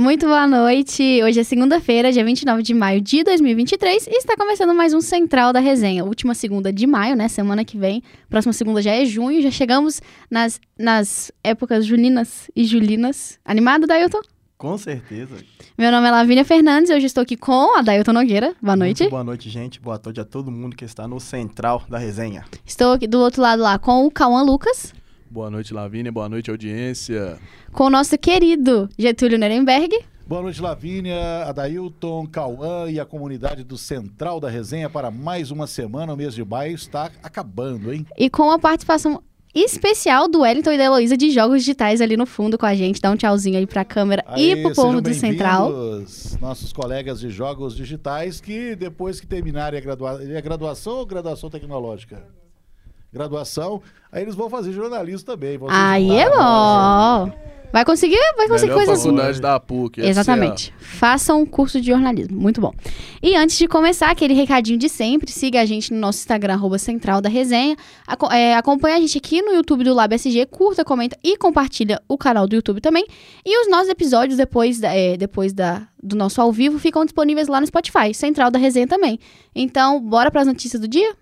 Muito boa noite. Hoje é segunda-feira, dia 29 de maio de 2023 e está começando mais um Central da Resenha. Última segunda de maio, né? Semana que vem. Próxima segunda já é junho. Já chegamos nas, nas épocas juninas e julinas. Animado, Dailton? Com certeza. Meu nome é Lavínia Fernandes, hoje estou aqui com a Dailton Nogueira. Boa noite. Muito boa noite, gente. Boa noite a todo mundo que está no Central da Resenha. Estou aqui do outro lado lá com o Cauã Lucas. Boa noite, Lavínia. Boa noite, audiência. Com o nosso querido Getúlio Nuremberg. Boa noite, Lavínia, Adailton, Cauã e a comunidade do Central da Resenha para mais uma semana. O mês de maio está acabando, hein? E com a participação especial do Wellington e da Heloísa de Jogos Digitais ali no fundo com a gente. Dá um tchauzinho aí pra câmera Aê, e pro povo do Central. Nossos colegas de Jogos Digitais que depois que terminarem a, gradua... a graduação ou graduação tecnológica? Graduação, aí eles vão fazer jornalismo também. Aí é bom. Vai conseguir, vai conseguir Melhor coisas faculdade da PUC. Exatamente. Façam um curso de jornalismo. Muito bom. E antes de começar, aquele recadinho de sempre, siga a gente no nosso Instagram, arroba Central da Resenha. Aco é, acompanha a gente aqui no YouTube do Lab SG, curta, comenta e compartilha o canal do YouTube também. E os nossos episódios, depois, da, é, depois da, do nosso ao vivo, ficam disponíveis lá no Spotify, Central da Resenha também. Então, bora para as notícias do dia?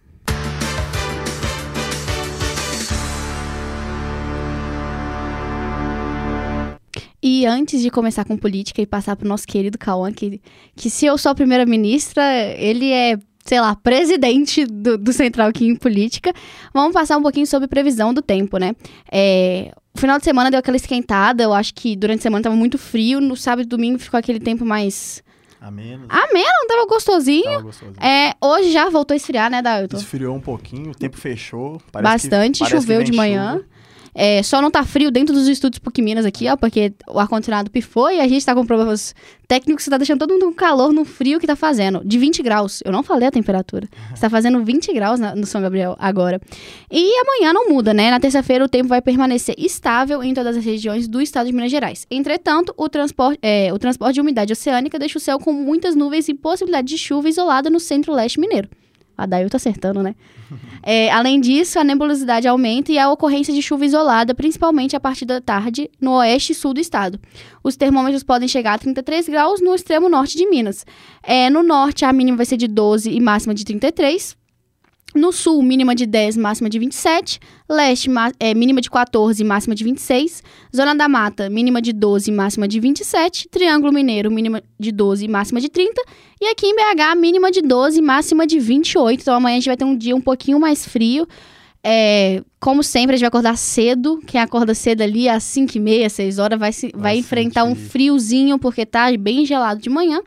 E antes de começar com política e passar pro nosso querido Cauã, que, que se eu sou a primeira-ministra, ele é, sei lá, presidente do, do Central aqui em política, vamos passar um pouquinho sobre previsão do tempo, né? É, o final de semana deu aquela esquentada, eu acho que durante a semana tava muito frio, no sábado e domingo ficou aquele tempo mais... Ameno. Ameno, tava gostosinho. Tava gostosinho. É, hoje já voltou a esfriar, né, Dailton? Esfriou um pouquinho, o tempo fechou. parece Bastante, choveu de manhã. chuva. É, só não tá frio dentro dos estúdios PUC Minas aqui, ó, porque o ar-condicionado pifou e a gente tá com problemas técnicos que tá deixando todo mundo com calor no frio que tá fazendo. De 20 graus. Eu não falei a temperatura. Está fazendo 20 graus na- no São Gabriel agora. E amanhã não muda, né? Na terça-feira o tempo vai permanecer estável em todas as regiões do estado de Minas Gerais. Entretanto, o transporte, é, o transporte de umidade oceânica deixa o céu com muitas nuvens e possibilidade de chuva isolada no centro-leste mineiro. A Dail tá acertando, né? É, além disso, a nebulosidade aumenta e a ocorrência de chuva isolada, principalmente a partir da tarde, no oeste e sul do estado. Os termômetros podem chegar a 33 graus no extremo norte de Minas. É, no norte, a mínima vai ser de 12 e máxima de 33. No sul, mínima de 10, máxima de 27. Leste, é, mínima de 14, máxima de 26. Zona da Mata, mínima de 12, máxima de 27. Triângulo Mineiro, mínima de 12, máxima de 30. E aqui em BH, mínima de 12, máxima de 28. Então amanhã a gente vai ter um dia um pouquinho mais frio. É, como sempre, a gente vai acordar cedo. Quem acorda cedo ali às 5 e meia, 6 horas, vai, se- vai Vai enfrentar um friozinho, porque tá bem gelado de manhã.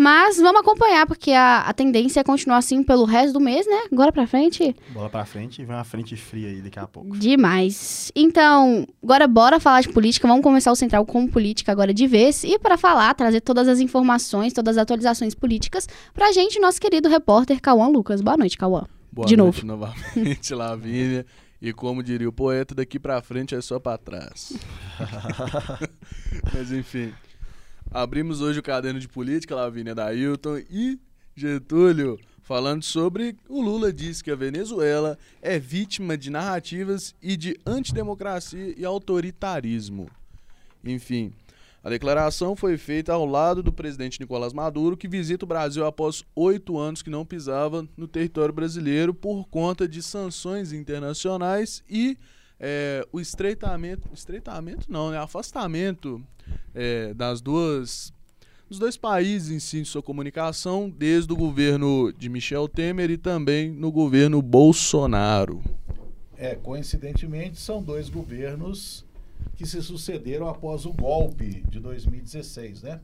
Mas vamos acompanhar, porque a, a tendência é continuar assim pelo resto do mês, né? Agora pra frente, Bola pra frente e vem uma frente fria aí daqui a pouco. demais. Então, agora bora falar de política. Vamos começar o Central com política agora de vez. E para falar, trazer todas as informações, todas as atualizações políticas pra gente, nosso querido repórter Cauã Lucas. Boa noite, Cauã. Boa De noite novamente, Lavínia. E como diria o poeta, daqui pra frente é só pra trás. Mas enfim. Abrimos hoje o caderno de política, Lavínia da Hilton e Getúlio, falando sobre o Lula disse que a Venezuela é vítima de narrativas e de antidemocracia e autoritarismo. Enfim, a declaração foi feita ao lado do presidente Nicolás Maduro, que visita o Brasil após oito anos que não pisava no território brasileiro por conta de sanções internacionais e é, o estreitamento, estreitamento não, né, afastamento é, das duas dos dois países em si em sua comunicação, desde o governo de Michel Temer e também no governo Bolsonaro. É, coincidentemente, são dois governos que se sucederam após o golpe de 2016, né?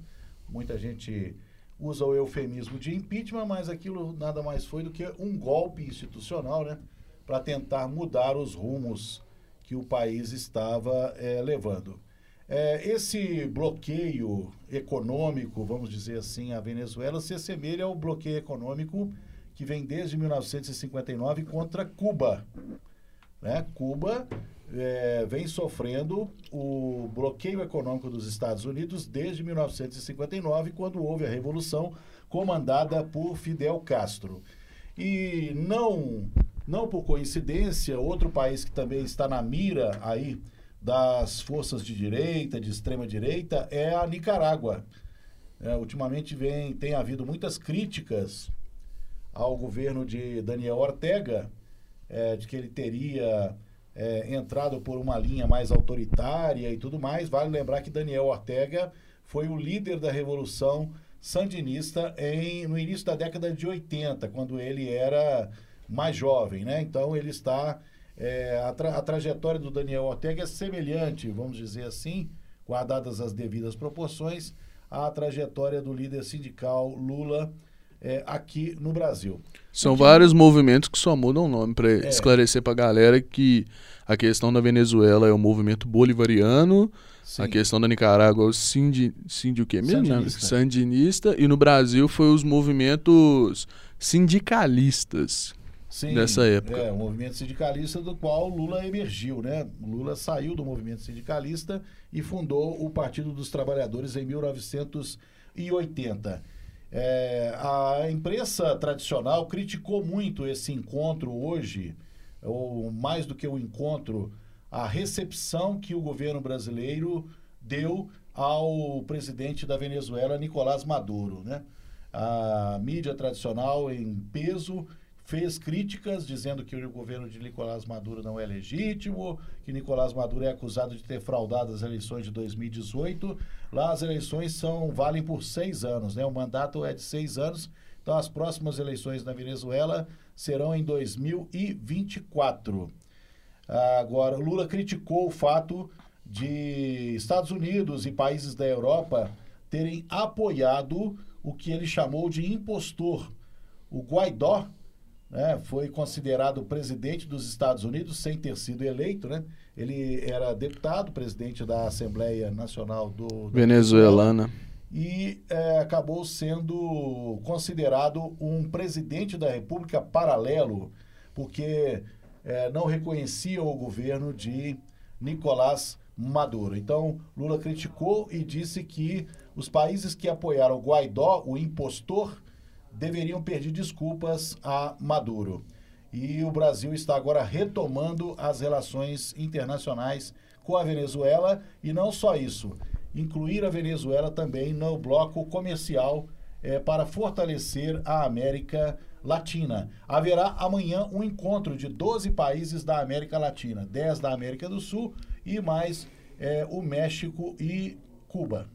Muita gente usa o eufemismo de impeachment, mas aquilo nada mais foi do que um golpe institucional, né? Para tentar mudar os rumos que o país estava eh, levando. Eh, esse bloqueio econômico, vamos dizer assim, à Venezuela se assemelha ao bloqueio econômico que vem desde 1959 contra Cuba. Né? Cuba eh, vem sofrendo o bloqueio econômico dos Estados Unidos desde 1959, quando houve a Revolução comandada por Fidel Castro. E não, não por coincidência, outro país que também está na mira aí das forças de direita, de extrema direita, é a Nicarágua. É, ultimamente vem, tem havido muitas críticas ao governo de Daniel Ortega, é, de que ele teria é, entrado por uma linha mais autoritária e tudo mais. Vale lembrar que Daniel Ortega foi o líder da Revolução Sandinista em, no início da década de 80, quando ele era mais jovem, né? Então ele está. É, a, tra a trajetória do Daniel Ortega é semelhante, vamos dizer assim, guardadas as devidas proporções, à trajetória do líder sindical Lula é, aqui no Brasil. São vários movimentos que só mudam o nome para é. esclarecer para a galera que a questão da Venezuela é o movimento bolivariano, Sim. a questão da Nicarágua é o Sindi, Sindi o quê mesmo? Sandinista. Sandinista. E no Brasil foi os movimentos sindicalistas Sim, dessa época. É, o movimento sindicalista do qual Lula emergiu, né? Lula saiu do movimento sindicalista e fundou o Partido dos Trabalhadores em 1980. É, a imprensa tradicional criticou muito esse encontro hoje, ou mais do que o encontro, a recepção que o governo brasileiro deu ao presidente da Venezuela, Nicolás Maduro. Né? A mídia tradicional em peso fez críticas dizendo que o governo de Nicolás Maduro não é legítimo, que Nicolás Maduro é acusado de ter fraudado as eleições de 2018. Lá as eleições são valem por seis anos, né? O mandato é de seis anos. Então as próximas eleições na Venezuela serão em 2024. Agora, Lula criticou o fato de Estados Unidos e países da Europa terem apoiado o que ele chamou de impostor. O Guaidó né, foi considerado presidente dos Estados Unidos sem ter sido eleito, né? Ele era deputado, presidente da Assembleia Nacional do Venezuelana e é, acabou sendo considerado um presidente da República paralelo, porque é, não reconhecia o governo de Nicolás Maduro. Então, Lula criticou e disse que os países que apoiaram Guaidó, o impostor, deveriam pedir desculpas a Maduro. E o Brasil está agora retomando as relações internacionais com a Venezuela e não só isso, incluir a Venezuela também no bloco comercial é, para fortalecer a América Latina. Haverá amanhã um encontro de 12 países da América Latina, 10 da América do Sul e mais é, o México e Cuba.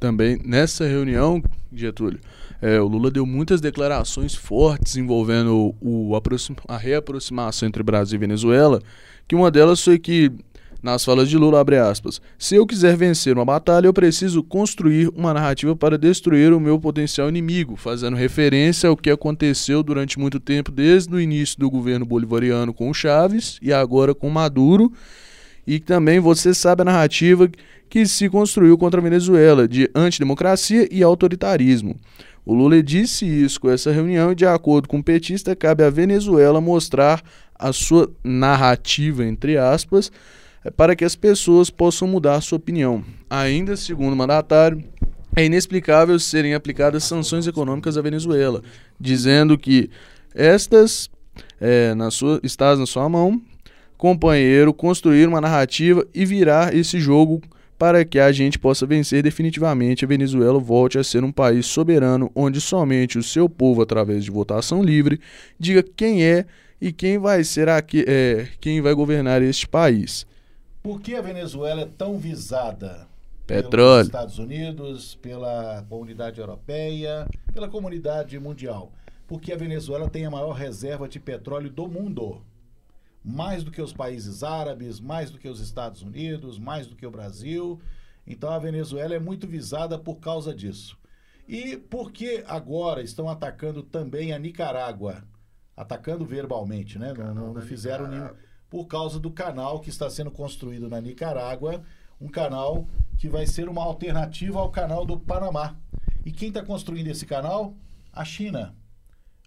Também nessa reunião, Getúlio, é, o Lula deu muitas declarações fortes envolvendo o, a reaproximação entre Brasil e Venezuela, que uma delas foi que, nas falas de Lula, abre aspas, se eu quiser vencer uma batalha, eu preciso construir uma narrativa para destruir o meu potencial inimigo, fazendo referência ao que aconteceu durante muito tempo, desde o início do governo bolivariano com o Chaves e agora com Maduro, e também você sabe a narrativa que se construiu contra a Venezuela, de antidemocracia e autoritarismo. O Lula disse isso com essa reunião e, de acordo com o petista, cabe à Venezuela mostrar a sua narrativa, entre aspas, para que as pessoas possam mudar sua opinião. Ainda, segundo o mandatário, é inexplicável serem aplicadas sanções econômicas à Venezuela, dizendo que estas é, na sua, estás na sua mão, companheiro, construir uma narrativa e virar esse jogo para que a gente possa vencer definitivamente a Venezuela volte a ser um país soberano onde somente o seu povo, através de votação livre, diga quem é e quem vai ser aqui, é, quem vai governar este país. Por que a Venezuela é tão visada? Petróleo. Pelos Estados Unidos, pela comunidade europeia, pela comunidade mundial. Porque a Venezuela tem a maior reserva de petróleo do mundo mais do que os países árabes, mais do que os Estados Unidos, mais do que o Brasil. Então a Venezuela é muito visada por causa disso. E por que agora estão atacando também a Nicarágua? Atacando verbalmente, né? Não, não, não fizeram nenhum. Por causa do canal que está sendo construído na Nicarágua, um canal que vai ser uma alternativa ao canal do Panamá. E quem está construindo esse canal? A China.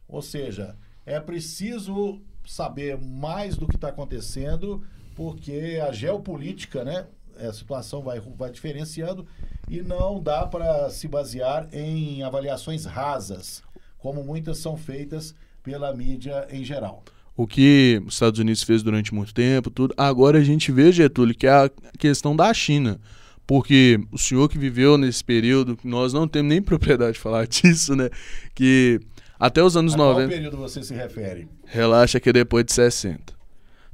Ou seja, é preciso saber mais do que está acontecendo, porque a geopolítica, né? A situação vai, vai diferenciando e não dá para se basear em avaliações rasas, como muitas são feitas pela mídia em geral. o que os Estados Unidos fez durante muito tempo, tudo. Agora a gente vê, Getúlio, que é a questão da China. Porque o senhor que viveu nesse período, nós não temos nem propriedade de falar disso, né? Que até os anos A 90. qual período você se refere? Relaxa que é depois de 60.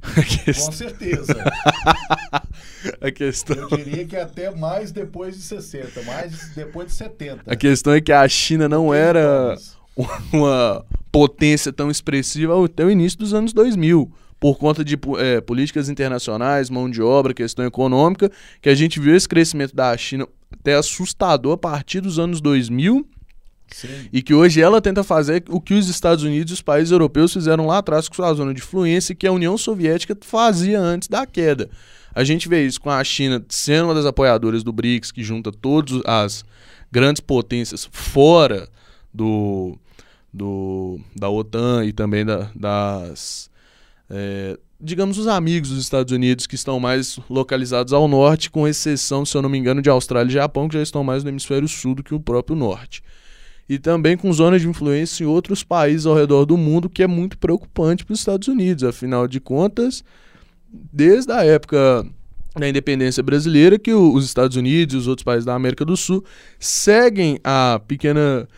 A Com questão, certeza. a questão, Eu diria que até mais depois de 60, mais depois de 70. a questão é que a China não era uma potência tão expressiva até o início dos anos 2000, por conta de eh, políticas internacionais, mão de obra, questão econômica, que a gente viu esse crescimento da China até assustador a partir dos anos 2000 Sim. e que hoje ela tenta fazer o que os Estados Unidos e os países europeus fizeram lá atrás com sua zona de influência, que a União Soviética fazia antes da queda. A gente vê isso com a China sendo uma das apoiadoras do BRICS, que junta todas as grandes potências fora do, do da OTAN e também da- das é, digamos os amigos dos Estados Unidos que estão mais localizados ao norte, com exceção, se eu não me engano, de Austrália e Japão, que já estão mais no hemisfério sul do que o próprio norte e também com zonas de influência em outros países ao redor do mundo, que é muito preocupante para os Estados Unidos. Afinal de contas, desde a época da independência brasileira, que os Estados Unidos e os outros países da América do Sul seguem a pequena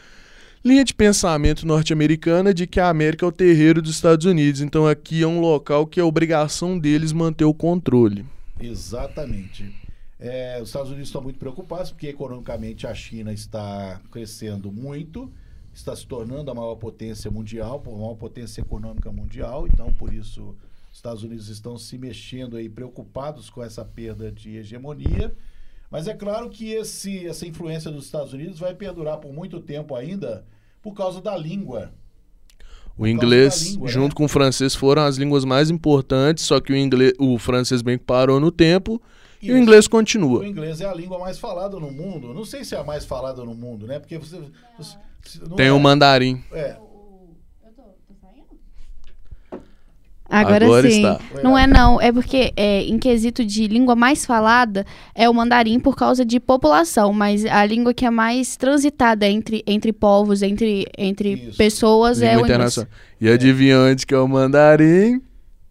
linha de pensamento norte-americana de que a América é o terreiro dos Estados Unidos. Então aqui é um local que é obrigação deles manter o controle. Exatamente. É, os Estados Unidos estão muito preocupados porque economicamente a China está crescendo muito, está se tornando a maior potência mundial, a maior potência econômica mundial. Então, por isso, os Estados Unidos estão se mexendo aí, preocupados com essa perda de hegemonia. Mas é claro que esse, essa influência dos Estados Unidos vai perdurar por muito tempo ainda por causa da língua. O inglês, língua, junto né? com o francês, foram as línguas mais importantes, só que o, inglês, o francês bem que parou no tempo e o inglês O continua. inglês é a língua mais falada no mundo. Não sei se é a mais falada no mundo, né? Porque você. você- não Tem é, o mandarim. É, Agora, Agora sim. está. Não é não, é porque é, em quesito de língua mais falada é o mandarim por causa de população, mas a língua que é mais transitada entre, entre povos, entre, entre Isso. pessoas é Língua o inglês. E adivinha onde que é o mandarim?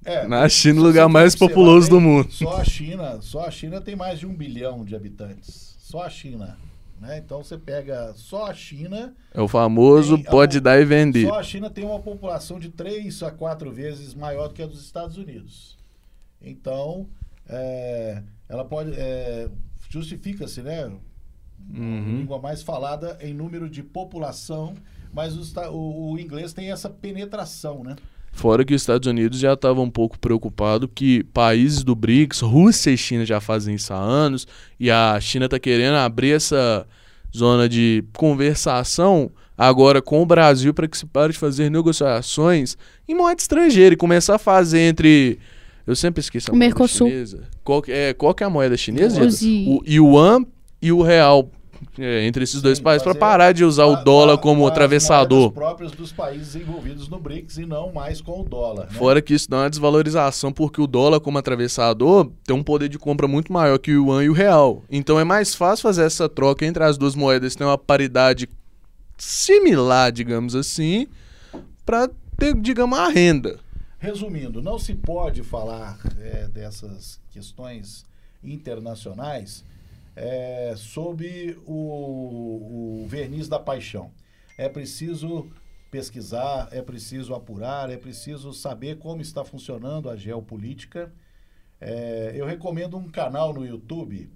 É. Na China, o lugar mais populoso do mundo. Só a China, só a China tem mais de um bilhão de habitantes. Só a China. Né? Então você pega só a China. É o famoso Tem a- pode dar e vender. Só a China tem uma população de 3 a 4 vezes maior do que a dos Estados Unidos. Então, é, ela pode. é, Justifica-se, né? Uhum. língua mais falada em número de população, mas os o, o inglês tem essa penetração, né? Fora que os Estados Unidos já estavam um pouco preocupados que países do BRICS, Rússia e China já fazem isso há anos, e a China está querendo abrir essa zona de conversação agora com o Brasil para que se pare de fazer negociações em moeda estrangeira e começar a fazer entre. Eu sempre esqueço a O moeda Mercosul. chinesa. Qual, é, qual que é a moeda chinesa? O Yuan e o Real. É, entre esses dois Sim, países, para parar de usar o a- dólar a- como atravessador. moedas próprias dos países envolvidos no BRICS e não mais com o dólar. né? Fora que isso dá uma desvalorização, porque o dólar, como atravessador, tem um poder de compra muito maior que o yuan e o real. Então é mais fácil fazer essa troca entre as duas moedas, ter uma paridade similar, digamos assim, para ter, digamos, a renda. Resumindo, não se pode falar é, dessas questões internacionais é, sob o, o verniz da paixão. É preciso pesquisar, é preciso apurar, é preciso saber como está funcionando a geopolítica. É, eu recomendo um canal no YouTube.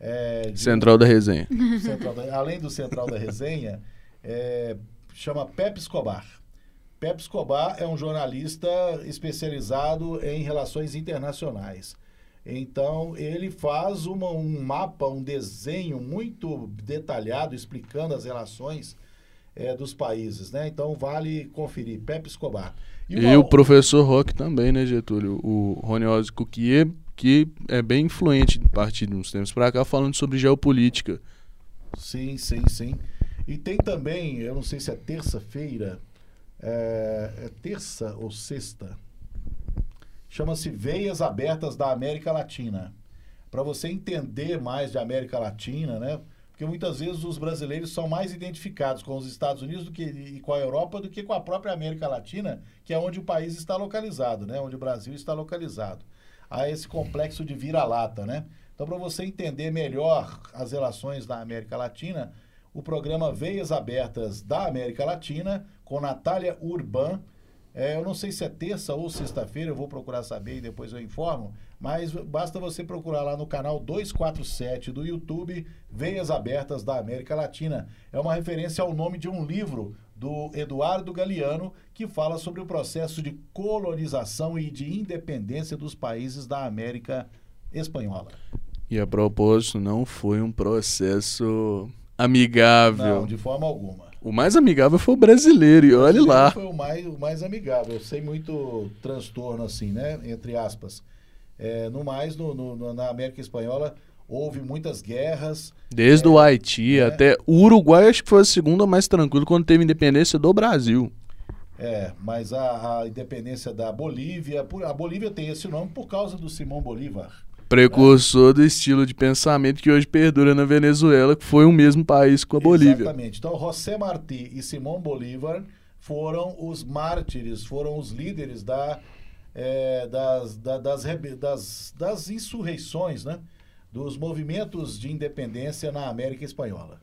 é, de- Central da resenha. Central da- além do Central da Resenha, é, chama Pepe Escobar. Pepe Escobar é um jornalista especializado em relações internacionais. Então, ele faz uma- um mapa, um desenho muito detalhado explicando as relações é, dos países. Né? Então, vale conferir. Pepe Escobar. E uma- o professor Rock também, né, Getúlio? O Rony Ozzy Cuquier, que é bem influente a partir de uns tempos para cá, falando sobre geopolítica. Sim, sim, sim. E tem também, eu não sei se é terça-feira, é, é terça ou sexta, chama-se Veias Abertas da América Latina. Para você entender mais de América Latina, né? porque muitas vezes os brasileiros são mais identificados com os Estados Unidos do que, e com a Europa do que com a própria América Latina, que é onde o país está localizado, né? onde o Brasil está localizado. Há esse complexo de vira-lata, né? Então, para você entender melhor as relações da América Latina, o programa Veias Abertas da América Latina, com Natália Urban, é, eu não sei se é terça ou sexta-feira, eu vou procurar saber e depois eu informo, mas basta você procurar lá no canal 247 do YouTube, Veias Abertas da América Latina. É uma referência ao nome de um livro do Eduardo Galeano, que fala sobre o processo de colonização e de independência dos países da América Espanhola. E a propósito, não foi um processo amigável. Não, de forma alguma. O mais amigável foi o brasileiro, e olhe lá. Foi o mais, o mais amigável, sem muito transtorno, assim, né? Entre aspas. É, no mais, no, no, na América Espanhola, houve muitas guerras. Desde é, o Haiti é, até o Uruguai, acho que foi a segunda mais tranquila quando teve independência do Brasil. É, mas a, a independência da Bolívia, a Bolívia tem esse nome por causa do Simão Bolívar. Precursor do estilo de pensamento que hoje perdura na Venezuela, que foi o mesmo país com a Bolívia. Exatamente. Então, José Martí e Simão Bolívar foram os mártires, foram os líderes da, é, das, da, das, das, das insurreições, né? dos movimentos de independência na América Espanhola.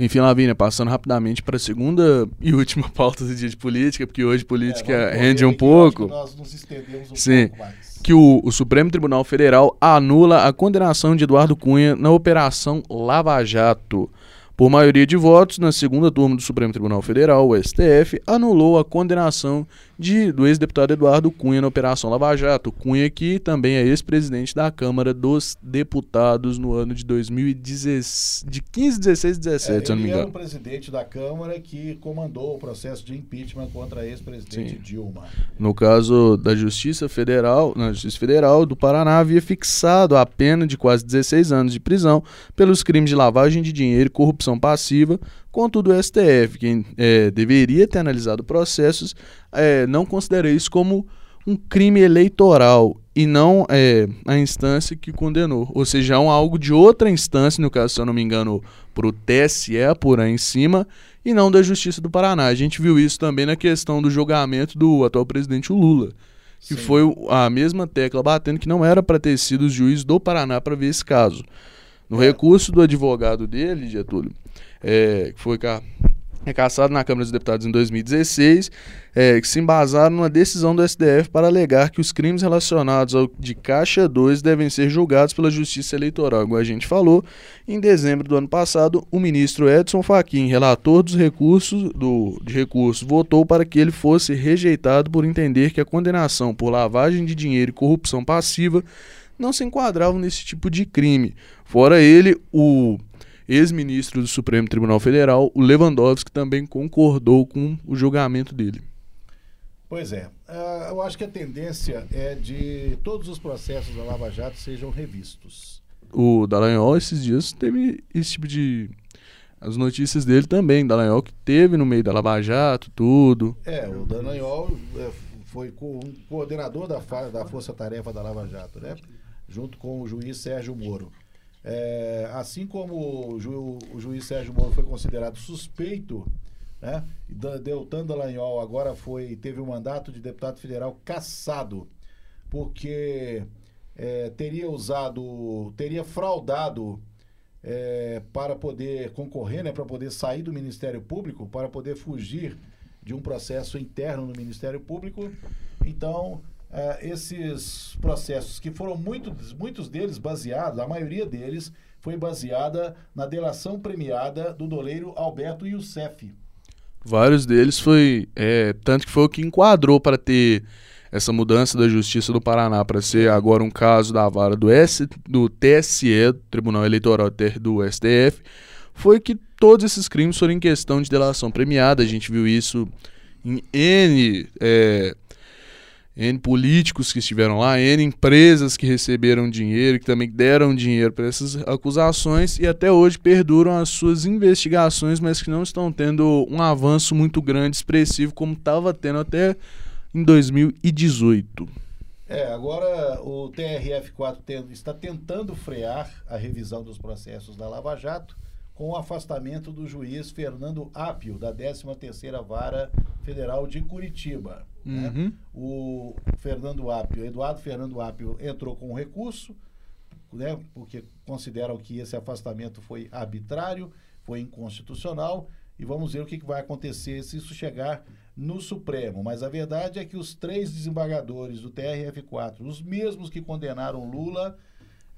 Enfim, Lavínia, passando rapidamente para a segunda e última pauta do dia de política, porque hoje política é, rende um pouco. Nós nos estendemos um Sim. pouco mais que o, o, Supremo Tribunal Federal anula a condenação de Eduardo Cunha na Operação Lava Jato. Por maioria de votos, na segunda turma do Supremo Tribunal Federal, o STF anulou a condenação de, do ex-deputado Eduardo Cunha na Operação Lava Jato. Cunha, que também é ex-presidente da Câmara dos Deputados no ano de 2016, de 15, 16 e 17, é, se não me engano. Ele é o presidente da Câmara que comandou o processo de impeachment contra a ex-presidente Dilma. No caso da Justiça Federal, na Justiça Federal do Paraná, havia fixado a pena de quase 16 anos de prisão pelos crimes de lavagem de dinheiro e corrupção passiva, contudo o STF, que é, deveria ter analisado processos, é, não considera isso como um crime eleitoral e não é, a instância que condenou. Ou seja, é um algo de outra instância, no caso, se eu não me engano, para o TSE, por aí em cima, e não da Justiça do Paraná. A gente viu isso também na questão do julgamento do atual presidente Lula, que Sim. foi a mesma tecla batendo que não era para ter sido o juiz do Paraná para ver esse caso. No é. recurso do advogado dele, Getúlio, é, que foi recaçado na Câmara dos Deputados em 2016, é, que se embasaram numa decisão do STF para alegar que os crimes relacionados ao de Caixa 2 devem ser julgados pela Justiça Eleitoral. Como a gente falou, em dezembro do ano passado, o ministro Edson Fachin, relator dos recursos do, de recursos, votou para que ele fosse rejeitado por entender que a condenação por lavagem de dinheiro e corrupção passiva não se enquadravam nesse tipo de crime. Fora ele, o ex-ministro do Supremo Tribunal Federal, o Lewandowski, também concordou com o julgamento dele. Pois é. Uh, eu acho que a tendência é de todos os processos da Lava Jato sejam revistos. O Dallagnol, esses dias, teve esse tipo de. As notícias dele também, Dallagnol que teve no meio da Lava Jato, tudo. É, o Dallagnol é, foi co um coordenador da, da Força Tarefa da Lava Jato, né? Junto com o juiz Sérgio Moro. É, assim como o, ju, o, juiz Sérgio Moro foi considerado suspeito, né? Deltan Dallagnol agora foi teve o um mandato de deputado federal cassado porque é, teria usado, teria fraudado é, para poder concorrer, né, para poder sair do Ministério Público, para poder fugir de um processo interno no Ministério Público. Então, uh, esses processos, que foram muitos, muitos deles baseados, a maioria deles foi baseada na delação premiada do doleiro Alberto Youssef. Vários deles foi, é, tanto que foi o que enquadrou para ter essa mudança da Justiça do Paraná para ser agora um caso da vara do, S, do TSE, Tribunal Eleitoral do STF, foi que todos esses crimes foram em questão de delação premiada. A gente viu isso em N é, N políticos que estiveram lá, N empresas que receberam dinheiro, que também deram dinheiro para essas acusações e até hoje perduram as suas investigações, mas que não estão tendo um avanço muito grande, expressivo, como estava tendo até em 2018. É, agora o TRF4 está tentando frear a revisão dos processos da Lava Jato, com o afastamento do juiz Fernando Apio, da 13ª Vara Federal de Curitiba. né? Uhum. O Fernando Apio, Eduardo Fernando Apio, entrou com recurso, né, porque consideram que esse afastamento foi arbitrário, foi inconstitucional, e vamos ver o que que vai acontecer se isso chegar no Supremo. Mas a verdade é que os três desembargadores do TRF4, os mesmos que condenaram Lula,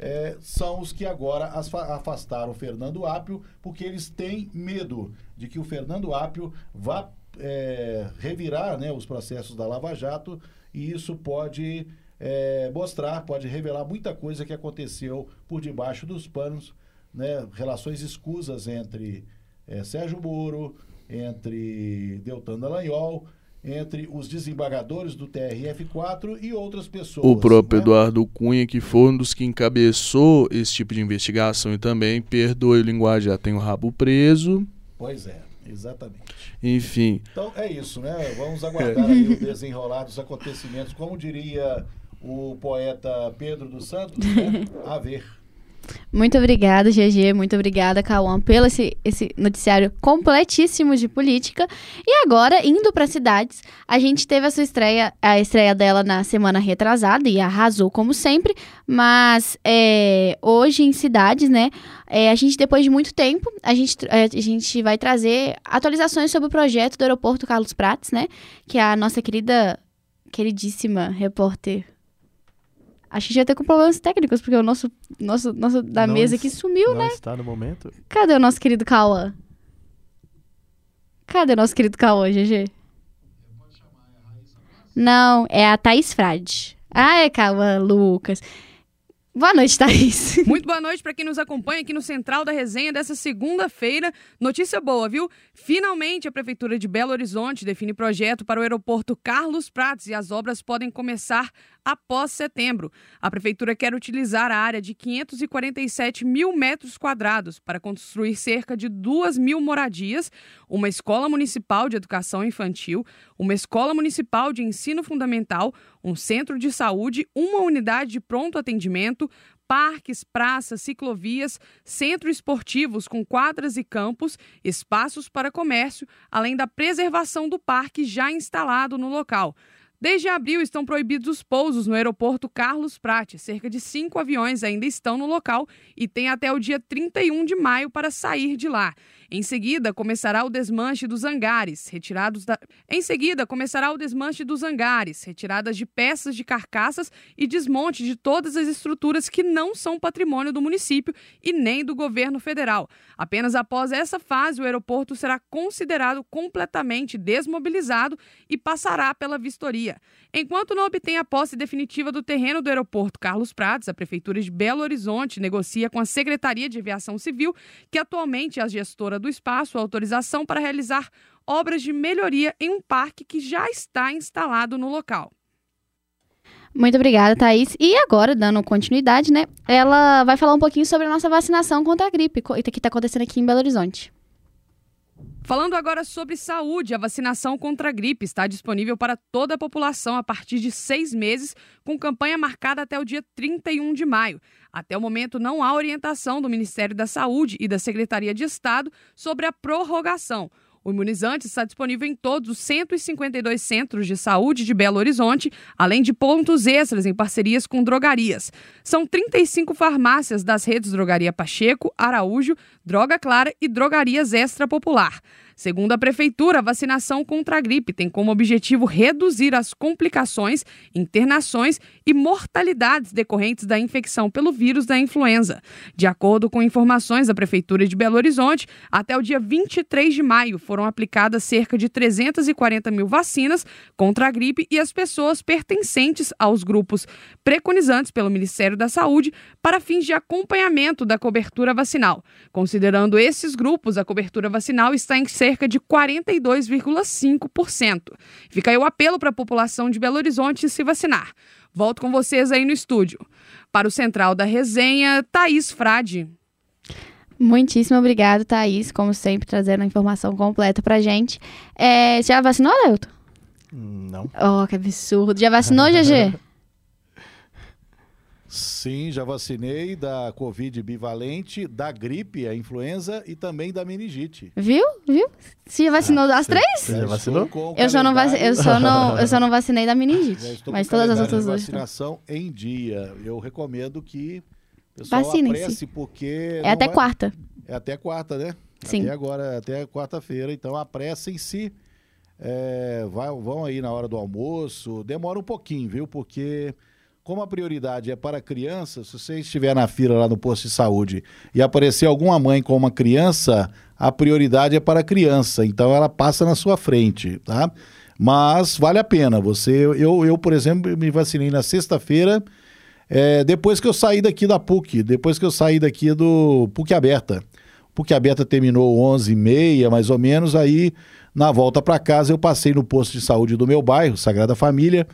eh, são os que agora afastaram o Fernando Apio, porque eles têm medo de que o Fernando Apio vá eh, revirar né, os processos da Lava Jato e isso pode eh, mostrar, pode revelar muita coisa que aconteceu por debaixo dos panos, né, relações escusas entre eh, Sérgio Moro, entre Deltan Dallagnol, entre os desembargadores do TRF4 e outras pessoas. O próprio né? Eduardo Cunha, que foi um dos que encabeçou esse tipo de investigação e também perdoe o linguajar, tem o rabo preso, Pois é, exatamente. enfim. Então é isso, né? Vamos aguardar aí o desenrolar dos acontecimentos. Como diria o poeta Pedro dos Santos, né? a ver. Muito obrigada, GG. Muito obrigada, Cauã, pelo esse, esse noticiário completíssimo de política. E agora, indo para cidades, a gente teve a sua estreia, a estreia dela na semana retrasada e arrasou como sempre. Mas é, hoje em cidades, né? é, a gente, depois de muito tempo, a gente, é, a gente vai trazer atualizações sobre o projeto do aeroporto Carlos Prates, né? Que a nossa querida, queridíssima repórter. Acho que já tá com problemas técnicos, porque o nosso, nosso, nosso da Não mesa es- aqui sumiu, Não está no momento? Cadê o nosso querido Cauã? Cadê o nosso querido Cauã, GG? Não, é a Thaís Frade. Ah, é Cauã, Lucas. Boa noite, Thaís. Muito boa noite para quem nos acompanha aqui no Central da Resenha dessa segunda-feira. Notícia boa, viu? Finalmente, a Prefeitura de Belo Horizonte define projeto para o aeroporto Carlos Prates e as obras podem começar após setembro. A Prefeitura quer utilizar a área de 547 mil metros quadrados para construir cerca de 2 mil moradias, uma escola municipal de educação infantil, uma escola municipal de ensino fundamental, um centro de saúde, uma unidade de pronto atendimento, parques, praças, ciclovias, centros esportivos com quadras e campos, espaços para comércio, além da preservação do parque já instalado no local. Desde abril estão proibidos os pousos no aeroporto Carlos Prates. Cerca de cinco aviões ainda estão no local e tem até o dia 31 de maio para sair de lá. Em seguida, começará o desmanche dos hangares, retirados da... Em seguida, começará o desmanche dos hangares, retiradas de peças de carcaças e desmonte de todas as estruturas que não são patrimônio do município e nem do governo federal. Apenas após essa fase, o aeroporto será considerado completamente desmobilizado e passará pela vistoria. Enquanto não obtém a posse definitiva do terreno do aeroporto Carlos Prates, a Prefeitura de Belo Horizonte negocia com a Secretaria de Aviação Civil, que atualmente é a gestora do espaço, a autorização para realizar obras de melhoria em um parque que já está instalado no local. Muito obrigada, Thaís. E agora, dando continuidade, né? Ela vai falar um pouquinho sobre a nossa vacinação contra a gripe, que está acontecendo aqui em Belo Horizonte. Falando agora sobre saúde, a vacinação contra a gripe está disponível para toda a população a partir de seis meses, com campanha marcada até o dia 31 de maio. Até o momento, não há orientação do Ministério da Saúde e da Secretaria de Estado sobre a prorrogação. O imunizante está disponível em todos os 152 centros de saúde de Belo Horizonte, além de pontos extras em parcerias com drogarias. São 35 farmácias das redes Drogaria Pacheco, Araújo, Droga Clara e Drogarias Extra Popular. Segundo a Prefeitura, a vacinação contra a gripe tem como objetivo reduzir as complicações, internações e mortalidades decorrentes da infecção pelo vírus da influenza. De acordo com informações da Prefeitura de Belo Horizonte, até o dia 23 de maio foram aplicadas cerca de 340 mil vacinas contra a gripe e as pessoas pertencentes aos grupos preconizantes pelo Ministério da Saúde para fins de acompanhamento da cobertura vacinal. Considerando esses grupos, a cobertura vacinal está em cerca de 42,5%. Fica aí o apelo para a população de Belo Horizonte se vacinar. Volto com vocês aí no estúdio. Para o Central da Resenha, Thaís Frade. Muitíssimo obrigado, Thaís, como sempre, trazendo a informação completa pra gente. É, já vacinou, Leuto? Não. Oh, que absurdo. Já vacinou, GG? Sim, já vacinei da Covid bivalente, da gripe, a influenza e também da meningite. Viu? Viu? Você já vacinou as três? Você já vacinou? Eu só, não vaci- eu, só não, eu só não vacinei da Já meningite. Mas todas as outras duas. estão. vacinação em dia. Eu recomendo que o pessoal Vacinem-se. apresse, porque... É até vai- quarta. É até quarta, né? Sim. Até agora, até quarta-feira. Então, apressem-se. É, vai- vão aí na hora do almoço. Demora um pouquinho, viu? Porque, como a prioridade é para criança, se você estiver na fila lá no posto de saúde e aparecer alguma mãe com uma criança, a prioridade é para a criança. Então, ela passa na sua frente, tá? Mas vale a pena. Você, eu, eu por exemplo, me vacinei na sexta-feira. É, depois que eu saí daqui da PUC, depois que eu saí daqui do PUC Aberta. PUC Aberta terminou 11h30, mais ou menos, aí na volta para casa eu passei no posto de saúde do meu bairro, Sagrada Família,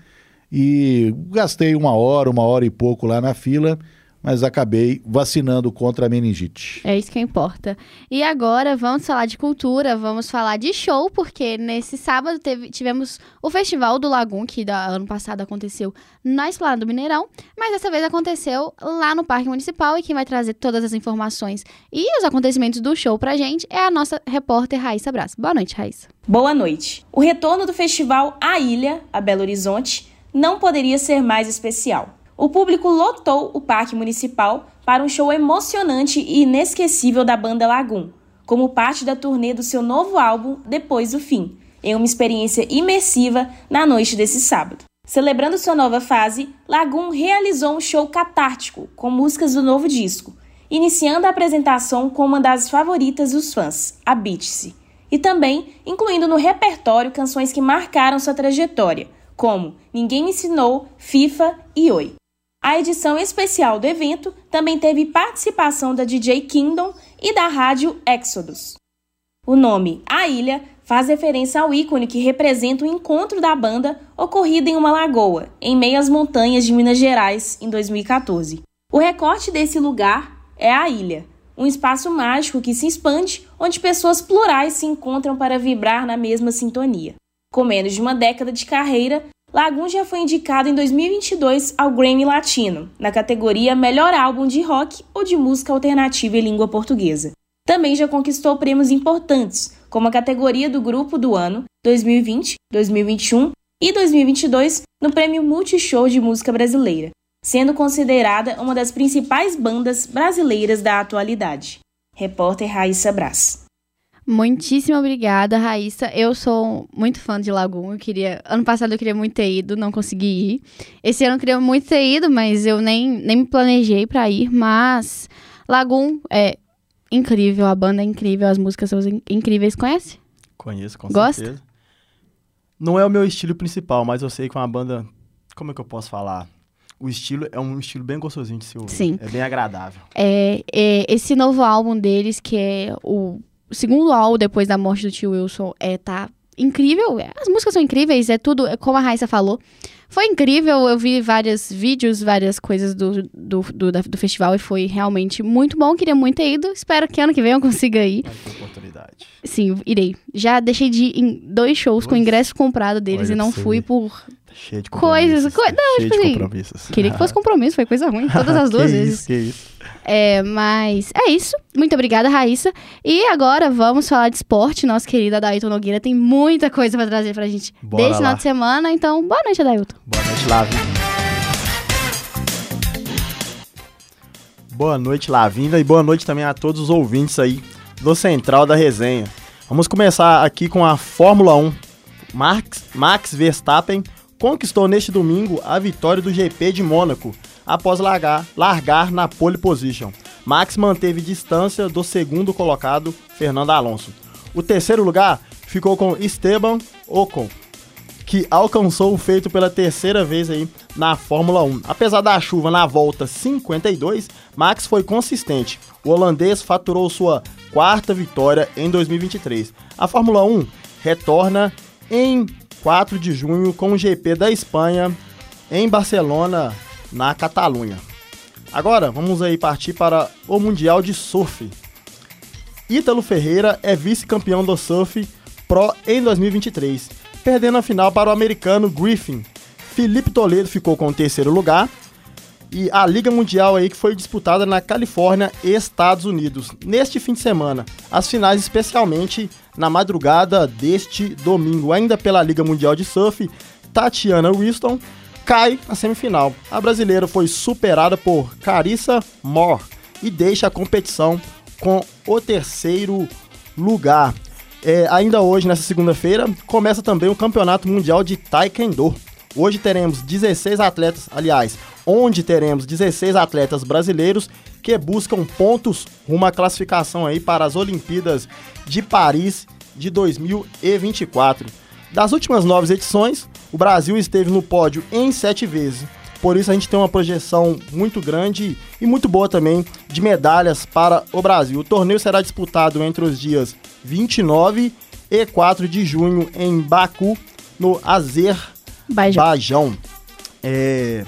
e gastei uma hora, uma hora e pouco lá na fila, mas acabei vacinando contra a meningite. É isso que importa. E agora vamos falar de cultura, vamos falar de show, porque nesse sábado teve- tivemos o Festival do Lagoon, que da, ano passado aconteceu na Esplanada do Mineirão, mas dessa vez aconteceu lá no Parque Municipal e quem vai trazer todas as informações e os acontecimentos do show pra gente é a nossa repórter Raíssa Braz. Boa noite, Raíssa. Boa noite. O retorno do festival A Ilha, a Belo Horizonte, não poderia ser mais especial. O público lotou o Parque Municipal para um show emocionante e inesquecível da banda Lagoon, como parte da turnê do seu novo álbum Depois do Fim, em uma experiência imersiva na noite desse sábado. Celebrando sua nova fase, Lagoon realizou um show catártico com músicas do novo disco, iniciando a apresentação com uma das favoritas dos fãs, a Beat-se e também incluindo no repertório canções que marcaram sua trajetória, como Ninguém Ensinou, FIFA e Oi. A edição especial do evento também teve participação da DJ Kingdom e da rádio Exodus. O nome A Ilha faz referência ao ícone que representa o encontro da banda ocorrido em uma lagoa, em meio às montanhas de Minas Gerais, em 2014. O recorte desse lugar é a ilha, um espaço mágico que se expande, onde pessoas plurais se encontram para vibrar na mesma sintonia. Com menos de uma década de carreira, Lagoon já foi indicado em 2022 ao Grammy Latino, na categoria Melhor Álbum de Rock ou de Música Alternativa em Língua Portuguesa. Também já conquistou prêmios importantes, como a categoria do Grupo do Ano 2020, 2021 e 2022 no Prêmio Multishow de Música Brasileira, sendo considerada uma das principais bandas brasileiras da atualidade. Repórter Raíssa Brás. Muitíssimo obrigada, Raíssa. Eu sou muito fã de Lagoon. Eu queria, ano passado eu queria muito ter ido, não consegui ir. Esse ano eu queria muito ter ido, mas eu nem, nem me planejei pra ir. Mas Lagoon é incrível, a banda é incrível, as músicas são in- incríveis. Conhece? Conheço, com Gosta? certeza. Não é o meu estilo principal, mas eu sei que é uma banda. Como é que eu posso falar? O estilo é um estilo bem gostosinho de se ouvir. Sim. É bem agradável. É, é, esse novo álbum deles, que é o segundo álbum depois da morte do tio Wilson, é, tá incrível. As músicas são incríveis, é tudo, é como a Raíssa falou. Foi incrível, eu vi vários vídeos, várias coisas do, do, do, da- do festival e foi realmente muito bom. Queria muito ter ido. Espero que ano que vem eu consiga ir. Oportunidade. Sim, irei. Já deixei de ir em dois shows com ingresso comprado deles Olha e não fui por. Tá cheio de Coisas, tá não, cheio tipo de assim, compromissos. Queria que fosse compromisso, foi coisa ruim. Todas as duas que vezes. Isso, que isso. É, mas é isso. Muito obrigada, Raíssa. E agora vamos falar de esporte. Nossa querida Adailton Nogueira tem muita coisa pra trazer pra gente Bora desse final de semana. Então, boa noite, Adailton. Boa noite, Lavinda. Boa noite, Lavinda, e boa noite também a todos os ouvintes aí do Central da Resenha. Vamos começar aqui com a Fórmula 1. Max, Max Verstappen conquistou neste domingo a vitória do GP de Mônaco após largar, largar na pole position. Max manteve distância do segundo colocado, Fernando Alonso. O terceiro lugar ficou com Esteban Ocon, que alcançou o feito pela terceira vez aí na Fórmula 1. Apesar da chuva na volta 52, Max foi consistente. O holandês faturou sua quarta vitória em 2023. A Fórmula 1 retorna em 4 de junho com o GP da Espanha em Barcelona, na Catalunha. Agora, vamos aí partir para o Mundial de Surf. Ítalo Ferreira é vice-campeão do surf pro em 2023, perdendo a final para o americano Griffin. Felipe Toledo ficou com o terceiro lugar e a Liga Mundial aí que foi disputada na Califórnia, Estados Unidos. Neste fim de semana, as finais especialmente na madrugada deste domingo, ainda pela Liga Mundial de Surf, Tatiana Winston cai na semifinal. A brasileira foi superada por Carissa Moore e deixa a competição com o terceiro lugar. É, ainda hoje, nessa segunda-feira, começa também o Campeonato Mundial de Taekwondo. Hoje teremos 16 atletas, aliás, onde teremos 16 atletas brasileiros que buscam pontos rumo à classificação aí para as Olimpíadas de Paris de 2024. Das últimas nove edições, o Brasil esteve no pódio em sete vezes. Por isso a gente tem uma projeção muito grande e muito boa também de medalhas para o Brasil. O torneio será disputado entre os dias 29 e 4 de junho em Baku, no Azerbaijão. É...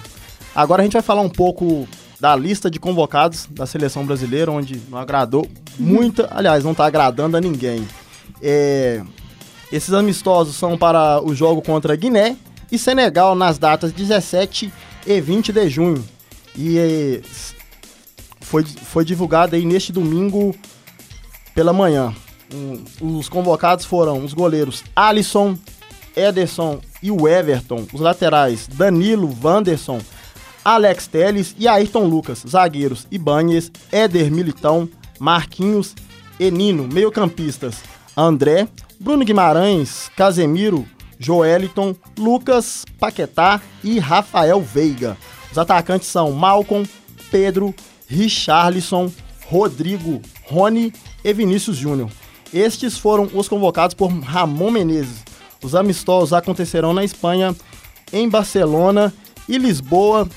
Agora a gente vai falar um pouco da lista de convocados da seleção brasileira, onde não agradou muita, aliás, não está agradando a ninguém. É... Esses amistosos são para o jogo contra Guiné e Senegal nas datas 17 e 20 de junho. E é, foi, foi divulgado aí neste domingo pela manhã. Os convocados foram os goleiros Alisson, Ederson e o Everton. Os laterais Danilo, Wanderson, Alex Teles e Ayrton Lucas. Zagueiros Ibanez, Éder Militão, Marquinhos e Nino. Meio-campistas André, Bruno Guimarães, Casemiro, Joeliton, Lucas Paquetá e Rafael Veiga. Os atacantes são Malcolm, Pedro, Richarlison, Rodrigo, Rony e Vinícius Júnior. Estes foram os convocados por Ramon Menezes. Os amistosos acontecerão na Espanha, em Barcelona e Lisboa,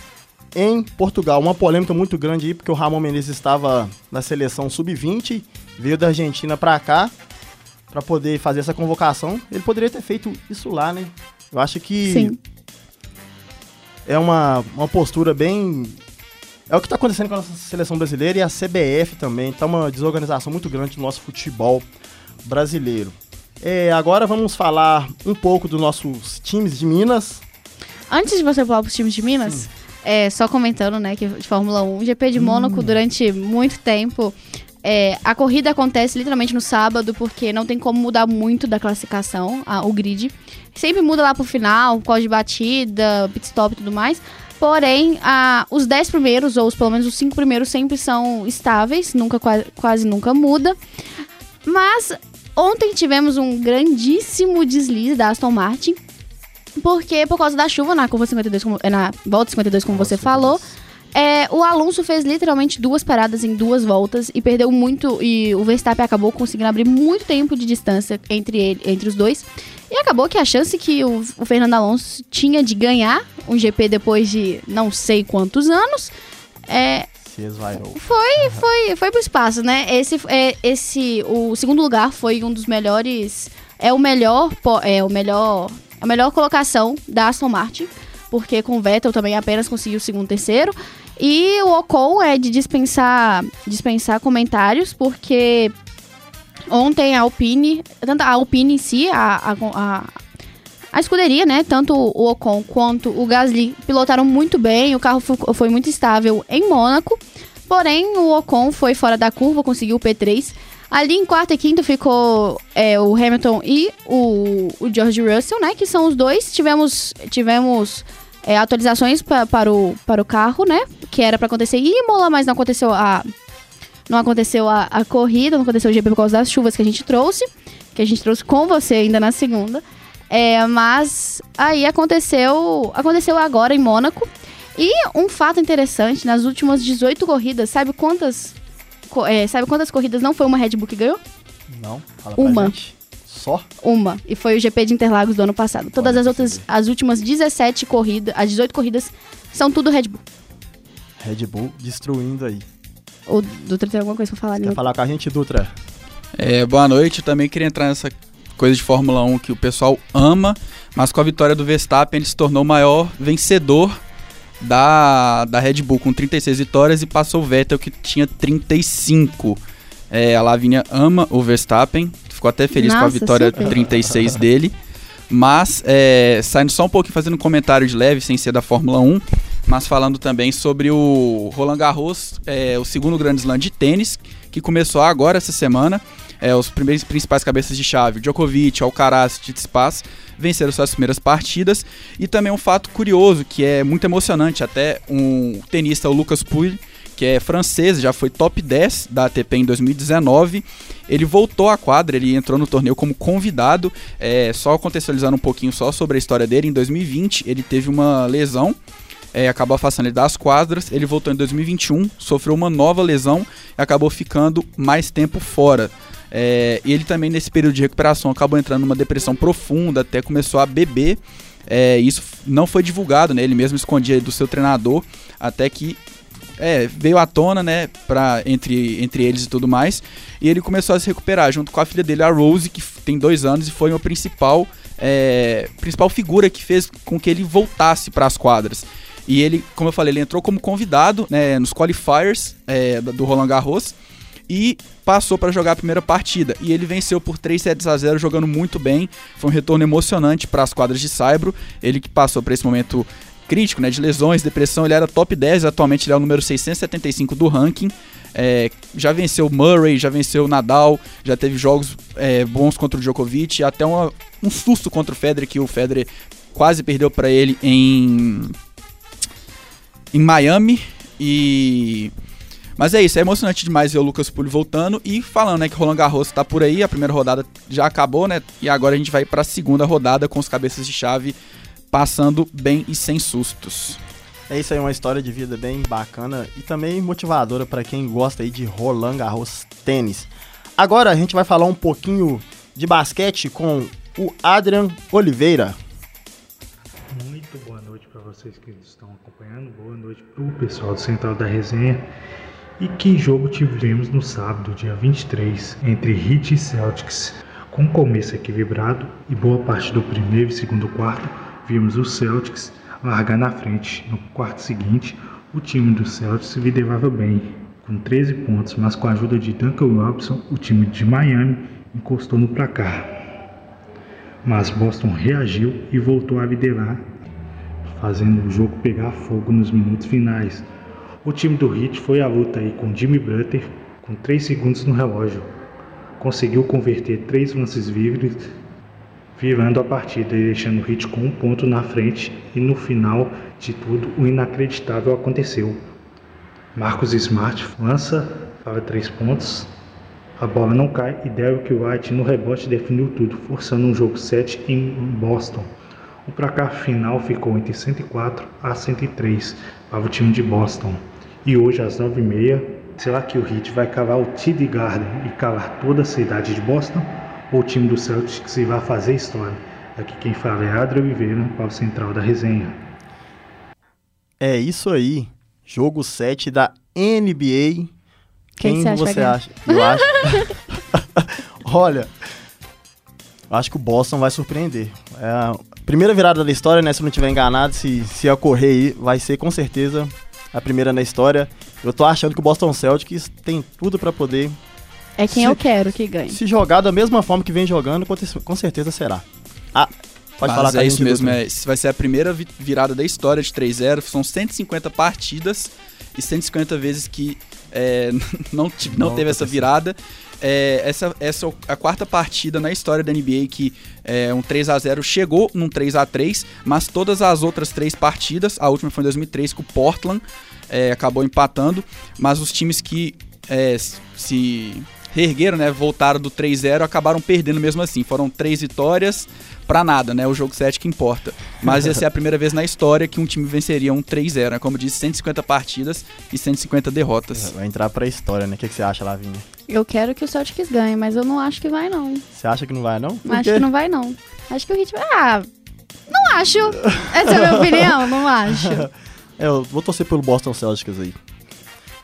em Portugal. Uma polêmica muito grande aí, porque o Ramon Menezes estava na seleção sub-20, veio da Argentina para cá para poder fazer essa convocação. Ele poderia ter feito isso lá, né? Eu acho que Sim. é uma, uma postura bem. É o que está acontecendo com a nossa seleção brasileira e a CBF também. Tá uma desorganização muito grande do nosso futebol brasileiro. É, agora vamos falar um pouco dos nossos times de Minas. Antes de você falar pros times de Minas, é, só comentando, né, que de Fórmula 1, GP de Mônaco durante muito tempo. É, a corrida acontece literalmente no sábado, porque não tem como mudar muito da classificação, a- o grid. Sempre muda lá pro final, qual de batida, pit stop e tudo mais. Porém, a- os 10 primeiros, ou os, pelo menos os 5 primeiros, sempre são estáveis, nunca, qua- quase nunca muda. Mas ontem tivemos um grandíssimo deslize da Aston Martin. Porque por causa da chuva na curva 52, como, na volta 52, como você falou, é, o Alonso fez literalmente duas paradas em duas voltas e perdeu muito. E o Verstappen acabou conseguindo abrir muito tempo de distância entre, ele, entre os dois. E acabou que a chance que o, o Fernando Alonso tinha de ganhar um GP depois de não sei quantos anos é, Se esvairou. foi, foi, foi pro espaço, né? Esse, é, esse, o segundo lugar foi um dos melhores, é o melhor, é o melhor, a melhor colocação da Aston Martin, porque com o Vettel também apenas conseguiu o segundo, terceiro. E o Ocon é de dispensar, dispensar comentários, porque ontem a Alpine, tanto a Alpine em si, a, a, a, escuderia, né? Tanto o Ocon quanto o Gasly pilotaram muito bem, o carro fo- foi muito estável em Mônaco. Porém, o Ocon foi fora da curva, conseguiu o P3. Ali em quarto e quinto ficou é, o Hamilton e o, o George Russell, né? Que são os dois. Tivemos, tivemos é, atualizações pa- para, o, para o carro, né? Que era para acontecer em Imola, mas não aconteceu a, não aconteceu a, a corrida, não aconteceu o GP por causa das chuvas que a gente trouxe. Que a gente trouxe com você ainda na segunda. É, mas aí aconteceu, aconteceu agora em Mônaco. E um fato interessante, nas últimas 18 corridas, sabe quantas, é, sabe quantas corridas não foi uma Red Bull que ganhou? Não, fala Uma. pra gente. Só? Uma. E foi o GP de Interlagos do ano passado. Todas as outras, as últimas 17 corridas, as 18 corridas, são tudo Red Bull. Red Bull destruindo aí. O Dutra tem alguma coisa pra falar ali? Quer falar com a gente, Dutra? É, boa noite, eu também queria entrar nessa coisa de Fórmula 1 que o pessoal ama, mas com a vitória do Verstappen ele se tornou o maior vencedor da, da Red Bull com 36 vitórias e passou o Vettel que tinha 35. É, a Lavínia ama o Verstappen, ficou até feliz com a Nossa, vitória super. 36 dele. Mas, é, saindo só um pouquinho, fazendo um comentário de leve, sem ser da Fórmula 1, mas falando também sobre o Roland Garros, é, o segundo grande slam de tênis, que começou agora essa semana. É, os primeiros principais cabeças de chave, Djokovic, Alcaraz, Tsitsipas, venceram suas primeiras partidas. E também um fato curioso, que é muito emocionante, até um tenista, o Lucas Pouille, que é francês, já foi top 10 da ATP em 2019. Ele voltou à quadra, ele entrou no torneio como convidado. É, só contextualizando um pouquinho só sobre a história dele, em 2020 ele teve uma lesão. É, acabou afastando ele das quadras. Ele voltou em 2021, sofreu uma nova lesão e acabou ficando mais tempo fora. É, ele também, nesse período de recuperação, acabou entrando numa depressão profunda, até começou a beber. É, isso não foi divulgado, né? Ele mesmo escondia do seu treinador, até que é, veio à tona, né, pra, entre, entre eles e tudo mais. E ele começou a se recuperar junto com a filha dele, a Rose, que tem dois anos e foi uma principal, é, principal figura que fez com que ele voltasse para as quadras. E ele, como eu falei, ele entrou como convidado né, nos qualifiers é, do Roland Garros e passou para jogar a primeira partida. E ele venceu por 3 sets a 0, jogando muito bem. Foi um retorno emocionante para as quadras de Saibro. Ele que passou por esse momento crítico, né, de lesões, depressão, ele era top 10, atualmente ele é o número 675 do ranking. É, já venceu Murray, já venceu Nadal, já teve jogos é, bons contra o Djokovic, até uma, um susto contra o Federer, que o Federer quase perdeu para ele em, em Miami. E mas é isso, é emocionante demais ver o Lucas Pulli voltando e falando, né, que Roland Garros tá por aí, a primeira rodada já acabou, né? E agora a gente vai para a segunda rodada com os cabeças de chave passando bem e sem sustos. É isso aí, uma história de vida bem bacana e também motivadora para quem gosta aí de Roland Garros tênis. Agora a gente vai falar um pouquinho de basquete com o Adrian Oliveira. Muito boa noite para vocês que estão acompanhando, boa noite para o pessoal do Central da Resenha. E que jogo tivemos no sábado, dia 23, entre Heat e Celtics, com começo equilibrado e boa parte do primeiro e segundo quarto vimos o Celtics largar na frente. No quarto seguinte, o time do Celtics liderava bem, com 13 pontos, mas com a ajuda de Duncan Robinson, o time de Miami encostou no placar. Mas Boston reagiu e voltou a liderar, fazendo o jogo pegar fogo nos minutos finais. O time do Heat foi à luta aí com Jimmy Butler com 3 segundos no relógio. Conseguiu converter três lances livres virando a partida e deixando o Heat com um ponto na frente e no final de tudo o inacreditável aconteceu. Marcos Smart lança para três pontos, a bola não cai e Derrick White no rebote definiu tudo, forçando um jogo 7 em Boston. O placar final ficou entre 104 a 103 para o time de Boston. E hoje às 9h30, será que o Heat vai cavar o TD Garden e calar toda a cidade de Boston? O time do Celtics vai fazer história. Aqui quem fala é Adriano Oliveira, para o Central da Resenha. É isso aí. Jogo 7 da NBA. Quem, Quem você acha? você acha? Eu acho. Olha, eu acho que o Boston vai surpreender. É a primeira virada da história, né? Se eu não estiver enganado, se, se ocorrer aí, vai ser com certeza a primeira na história. Eu tô achando que o Boston Celtics tem tudo para poder É quem Se- eu quero que ganhe. se jogar da mesma forma que vem jogando, com te- com certeza será. Ah, pode Mas falar é isso mesmo, é, isso vai ser a primeira vi- virada da história de 3-0. São 150 partidas e 150 vezes que é, não, não Não teve essa virada. É, essa, essa é a quarta partida na história da NBA que é, um 3 a 0 chegou num 3 a 3 mas todas as outras três partidas, a última foi em 2003 com o Portland, é, acabou empatando, mas os times que é, se reergueram, né, voltaram do 3-0, acabaram perdendo mesmo assim. Foram três vitórias pra nada, né? O jogo 7 que importa. Mas ia ser a primeira vez na história que um time venceria um 3-0, né? Como disse, 150 partidas e 150 derrotas. Vai entrar pra história, né? O que, que você acha, Lavinha? Eu quero que o Celtics ganhe, mas eu não acho que vai, não. Você acha que não vai, não? Por Acho quê? que não vai, não. Acho que o Heat vai... Ah, não acho. Essa é a minha opinião, não acho. É, eu vou torcer pelo Boston Celtics aí.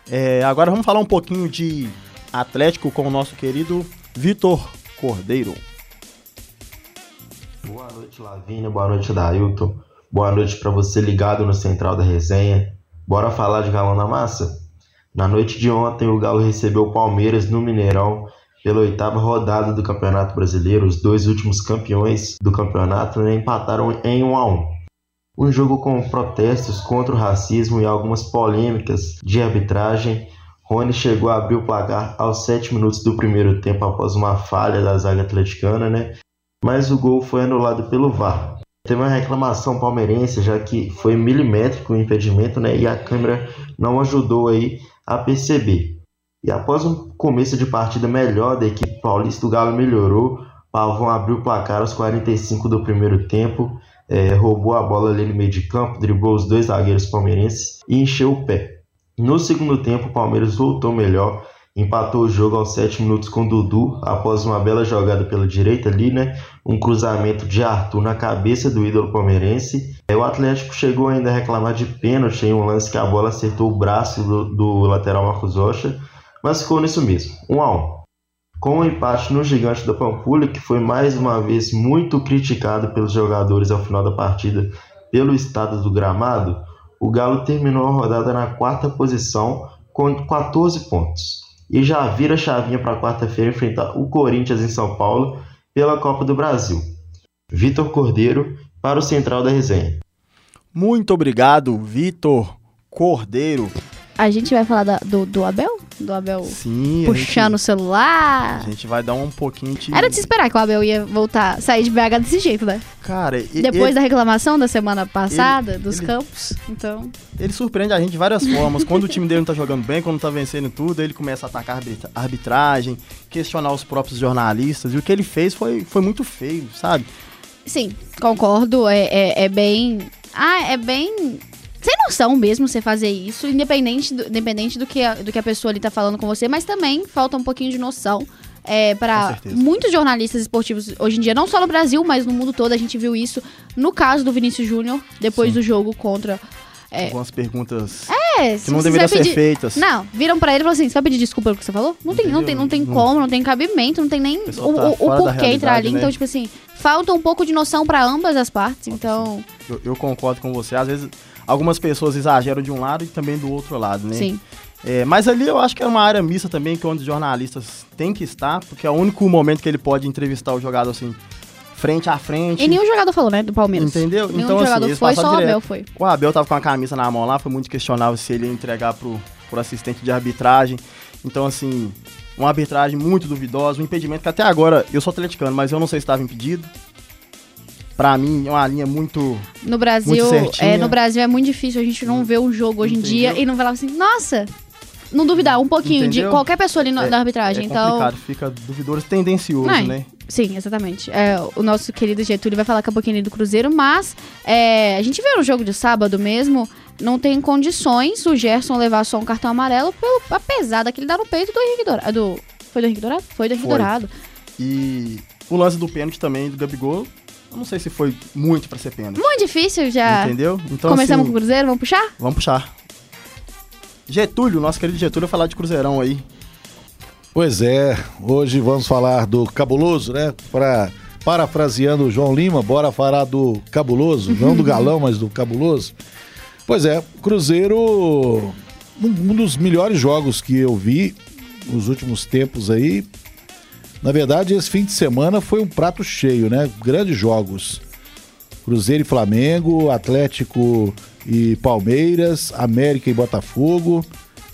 É, agora vamos falar um pouquinho de Atlético com o nosso querido Vitor Cordeiro. Boa noite, Lavínia. Boa noite, Dailton. Boa noite para você ligado no Central da Resenha. Bora falar de Galão na Massa? Na noite de ontem, o Galo recebeu o Palmeiras no Mineirão pela oitava rodada do Campeonato Brasileiro. Os dois últimos campeões do campeonato né, empataram em 1 a 1. Um jogo com protestos contra o racismo e algumas polêmicas de arbitragem. Rony chegou a abrir o placar aos 7 minutos do primeiro tempo após uma falha da zaga atleticana, né? Mas o gol foi anulado pelo VAR. Teve uma reclamação palmeirense, já que foi milimétrico o impedimento, né? E a câmera não ajudou aí a perceber. E após um começo de partida melhor da equipe paulista, o Galo melhorou. Pavão abriu o placar aos 45 do primeiro tempo, é, roubou a bola ali no meio de campo, driblou os dois zagueiros palmeirenses e encheu o pé. No segundo tempo, o Palmeiras voltou melhor, empatou o jogo aos 7 minutos com Dudu, após uma bela jogada pela direita ali, né? Um cruzamento de Arthur na cabeça do ídolo palmeirense. É, o Atlético chegou ainda a reclamar de pênalti em um lance que a bola acertou o braço do, do lateral Marcos Rocha mas ficou nisso mesmo, 1 um a 1. Um. Com o um empate no Gigante da Pampulha, que foi mais uma vez muito criticado pelos jogadores ao final da partida pelo estado do gramado, o Galo terminou a rodada na quarta posição com 14 pontos e já vira chavinha para quarta-feira enfrentar o Corinthians em São Paulo pela Copa do Brasil. Vitor Cordeiro para o Central da Resenha. Muito obrigado, Vitor Cordeiro. A gente vai falar da, do, do Abel? Do Abel Sim, puxando gente, o celular. A gente vai dar um pouquinho de. Era de se esperar que o Abel ia voltar, sair de BH desse jeito, né? Cara, e, Depois ele, da reclamação da semana passada, ele, dos ele, campos. Então. Ele surpreende a gente de várias formas. quando o time dele não tá jogando bem, quando tá vencendo tudo, ele começa a atacar a arbitragem, questionar os próprios jornalistas. E o que ele fez foi, foi muito feio, sabe? Sim, concordo. É, é, é bem. Ah, é bem sem noção mesmo você fazer isso, independente do, independente do que, a, do que a pessoa ali tá falando com você, mas também falta um pouquinho de noção. É, para muitos jornalistas esportivos hoje em dia, não só no Brasil, mas no mundo todo, a gente viu isso no caso do Vinícius Júnior, depois Sim. do jogo contra. É, Algumas perguntas é, que não deveriam ser feitas. Não, viram para ele e falaram assim: você vai pedir desculpa pelo que você falou? Não, tem, não, tem, não tem como, não tem cabimento, não tem nem o, tá o, o porquê entrar ali. Né? Então, tipo assim, falta um pouco de noção para ambas as partes. Então. Eu, eu concordo com você. Às vezes algumas pessoas exageram de um lado e também do outro lado, né? Sim. É, mas ali eu acho que é uma área mista também, que é onde os jornalistas têm que estar, porque é o único momento que ele pode entrevistar o jogador assim, frente a frente. E nenhum jogador falou, né, do Palmeiras. Entendeu? Nenhum então, jogador assim, foi, só o Abel foi. O Abel tava com a camisa na mão lá, foi muito questionável se ele ia entregar pro, pro assistente de arbitragem. Então, assim, uma arbitragem muito duvidosa, um impedimento que até agora, eu sou atleticano, mas eu não sei se estava impedido para mim é uma linha muito no Brasil muito é no Brasil é muito difícil a gente não ver um jogo hoje Entendeu? em dia e não falar assim nossa não duvidar um pouquinho Entendeu? de qualquer pessoa ali no, é, na arbitragem é então fica duvidoso tendencioso não, né Sim, exatamente. É, o nosso querido Getúlio vai falar com um pouquinho do Cruzeiro, mas é, a gente viu no jogo de sábado mesmo, não tem condições o Gerson levar só um cartão amarelo pelo, apesar daquele dar no peito do Henrique Dourado. Do, foi do Henrique Dourado? Foi do Henrique foi. Dourado. E o lance do pênalti também do Gabigol eu não sei se foi muito para ser pênalti. Muito difícil já. Entendeu? Então, Começamos assim, com o Cruzeiro, vamos puxar? Vamos puxar. Getúlio, nosso querido Getúlio, vai falar de Cruzeirão aí. Pois é, hoje vamos falar do Cabuloso, né? Pra, parafraseando o João Lima, bora falar do Cabuloso, não do Galão, mas do Cabuloso. Pois é, Cruzeiro, um, um dos melhores jogos que eu vi nos últimos tempos aí, na verdade, esse fim de semana foi um prato cheio, né? Grandes jogos. Cruzeiro e Flamengo, Atlético e Palmeiras, América e Botafogo.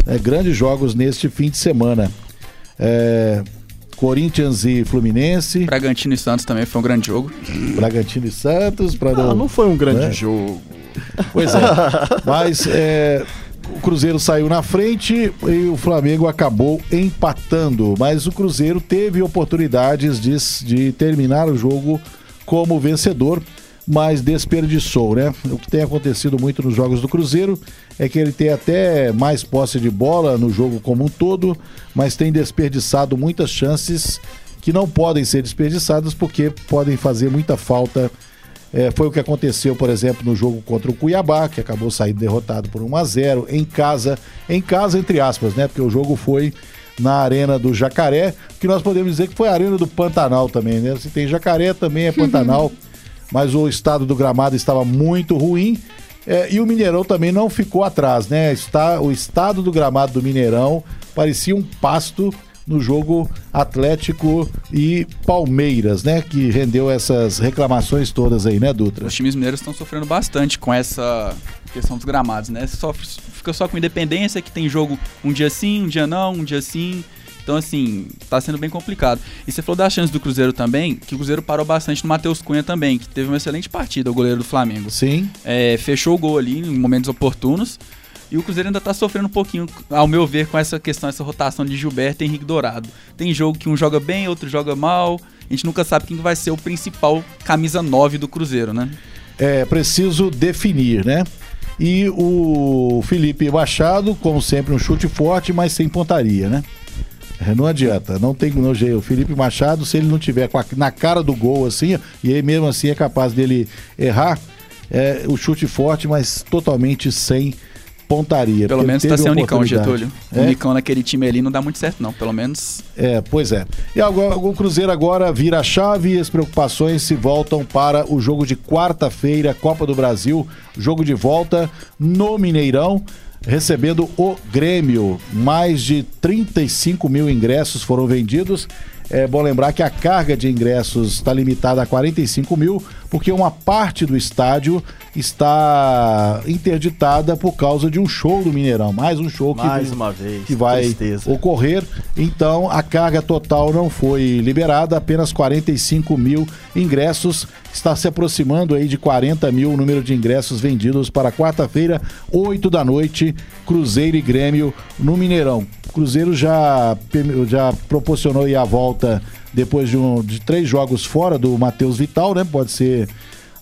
Né? Grandes jogos neste fim de semana. É... Corinthians e Fluminense. Bragantino e Santos também foi um grande jogo. Bragantino e Santos. Pra não, não, não foi um grande né? jogo. Pois é. Mas é, o Cruzeiro saiu na frente e o Flamengo acabou empatando. Mas o Cruzeiro teve oportunidades de, de terminar o jogo como vencedor, mas desperdiçou, né? O que tem acontecido muito nos jogos do Cruzeiro é que ele tem até mais posse de bola no jogo como um todo, mas tem desperdiçado muitas chances que não podem ser desperdiçadas porque podem fazer muita falta é, foi o que aconteceu, por exemplo, no jogo contra o Cuiabá, que acabou saindo derrotado por 1 a 0 em casa, em casa entre aspas, né? Porque o jogo foi na Arena do Jacaré, que nós podemos dizer que foi a Arena do Pantanal também, né? Se tem Jacaré, também é Pantanal, mas o estado do gramado estava muito ruim. É, e o Mineirão também não ficou atrás, né? Está, o estado do gramado do Mineirão parecia um pasto no jogo Atlético e Palmeiras, né? Que rendeu essas reclamações todas aí, né, Dutra? Os times mineiros estão sofrendo bastante com essa questão dos gramados, né? Sofre, fica só com independência, que tem jogo um dia sim, um dia não, um dia sim. Então, assim, tá sendo bem complicado. E você falou das chances do Cruzeiro também, que o Cruzeiro parou bastante no Matheus Cunha também, que teve uma excelente partida, o goleiro do Flamengo. Sim. É, fechou o gol ali em momentos oportunos. E o Cruzeiro ainda tá sofrendo um pouquinho, ao meu ver, com essa questão, essa rotação de Gilberto e Henrique Dourado. Tem jogo que um joga bem, outro joga mal. A gente nunca sabe quem vai ser o principal camisa 9 do Cruzeiro, né? É preciso definir, né? E o Felipe Machado, como sempre, um chute forte, mas sem pontaria, né? É, não adianta, não tem no jeito. O Felipe Machado, se ele não tiver a, na cara do gol assim, e aí mesmo assim é capaz dele errar, é, o chute forte, mas totalmente sem pontaria. Pelo menos tá sem o Nicão, Getúlio. É? O Nicão naquele time ali não dá muito certo, não. Pelo menos. É, pois é. E agora, o Cruzeiro agora vira a chave e as preocupações se voltam para o jogo de quarta-feira, Copa do Brasil, jogo de volta no Mineirão recebendo o Grêmio. Mais de 35 mil ingressos foram vendidos. É bom lembrar que a carga de ingressos está limitada a 45 mil, porque uma parte do estádio está interditada por causa de um show do Mineirão. Mais um show Mais que, uma vez, que vai tristeza. ocorrer. Então a carga total não foi liberada, apenas 45 mil ingressos. Está se aproximando aí de 40 mil o número de ingressos vendidos para quarta-feira, 8 da noite, Cruzeiro e Grêmio no Mineirão. Cruzeiro já, já proporcionou aí a volta depois de, um, de três jogos fora do Matheus Vital, né? Pode ser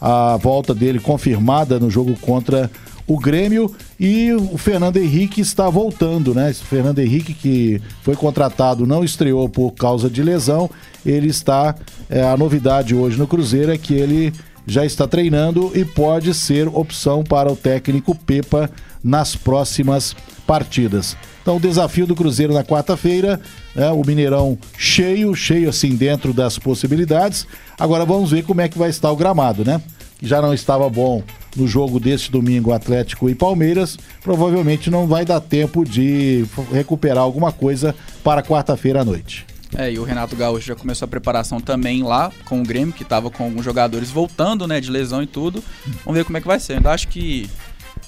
a volta dele confirmada no jogo contra o Grêmio e o Fernando Henrique está voltando, né? Esse Fernando Henrique que foi contratado não estreou por causa de lesão, ele está é, a novidade hoje no Cruzeiro é que ele já está treinando e pode ser opção para o técnico Pepa nas próximas partidas. Então, o desafio do Cruzeiro na quarta-feira, né, o Mineirão cheio, cheio assim dentro das possibilidades. Agora vamos ver como é que vai estar o gramado, né? Que já não estava bom no jogo deste domingo Atlético e Palmeiras, provavelmente não vai dar tempo de recuperar alguma coisa para quarta-feira à noite. É, e o Renato Gaúcho já começou a preparação também lá com o Grêmio, que estava com alguns jogadores voltando, né, de lesão e tudo. Vamos ver como é que vai ser. Eu ainda acho que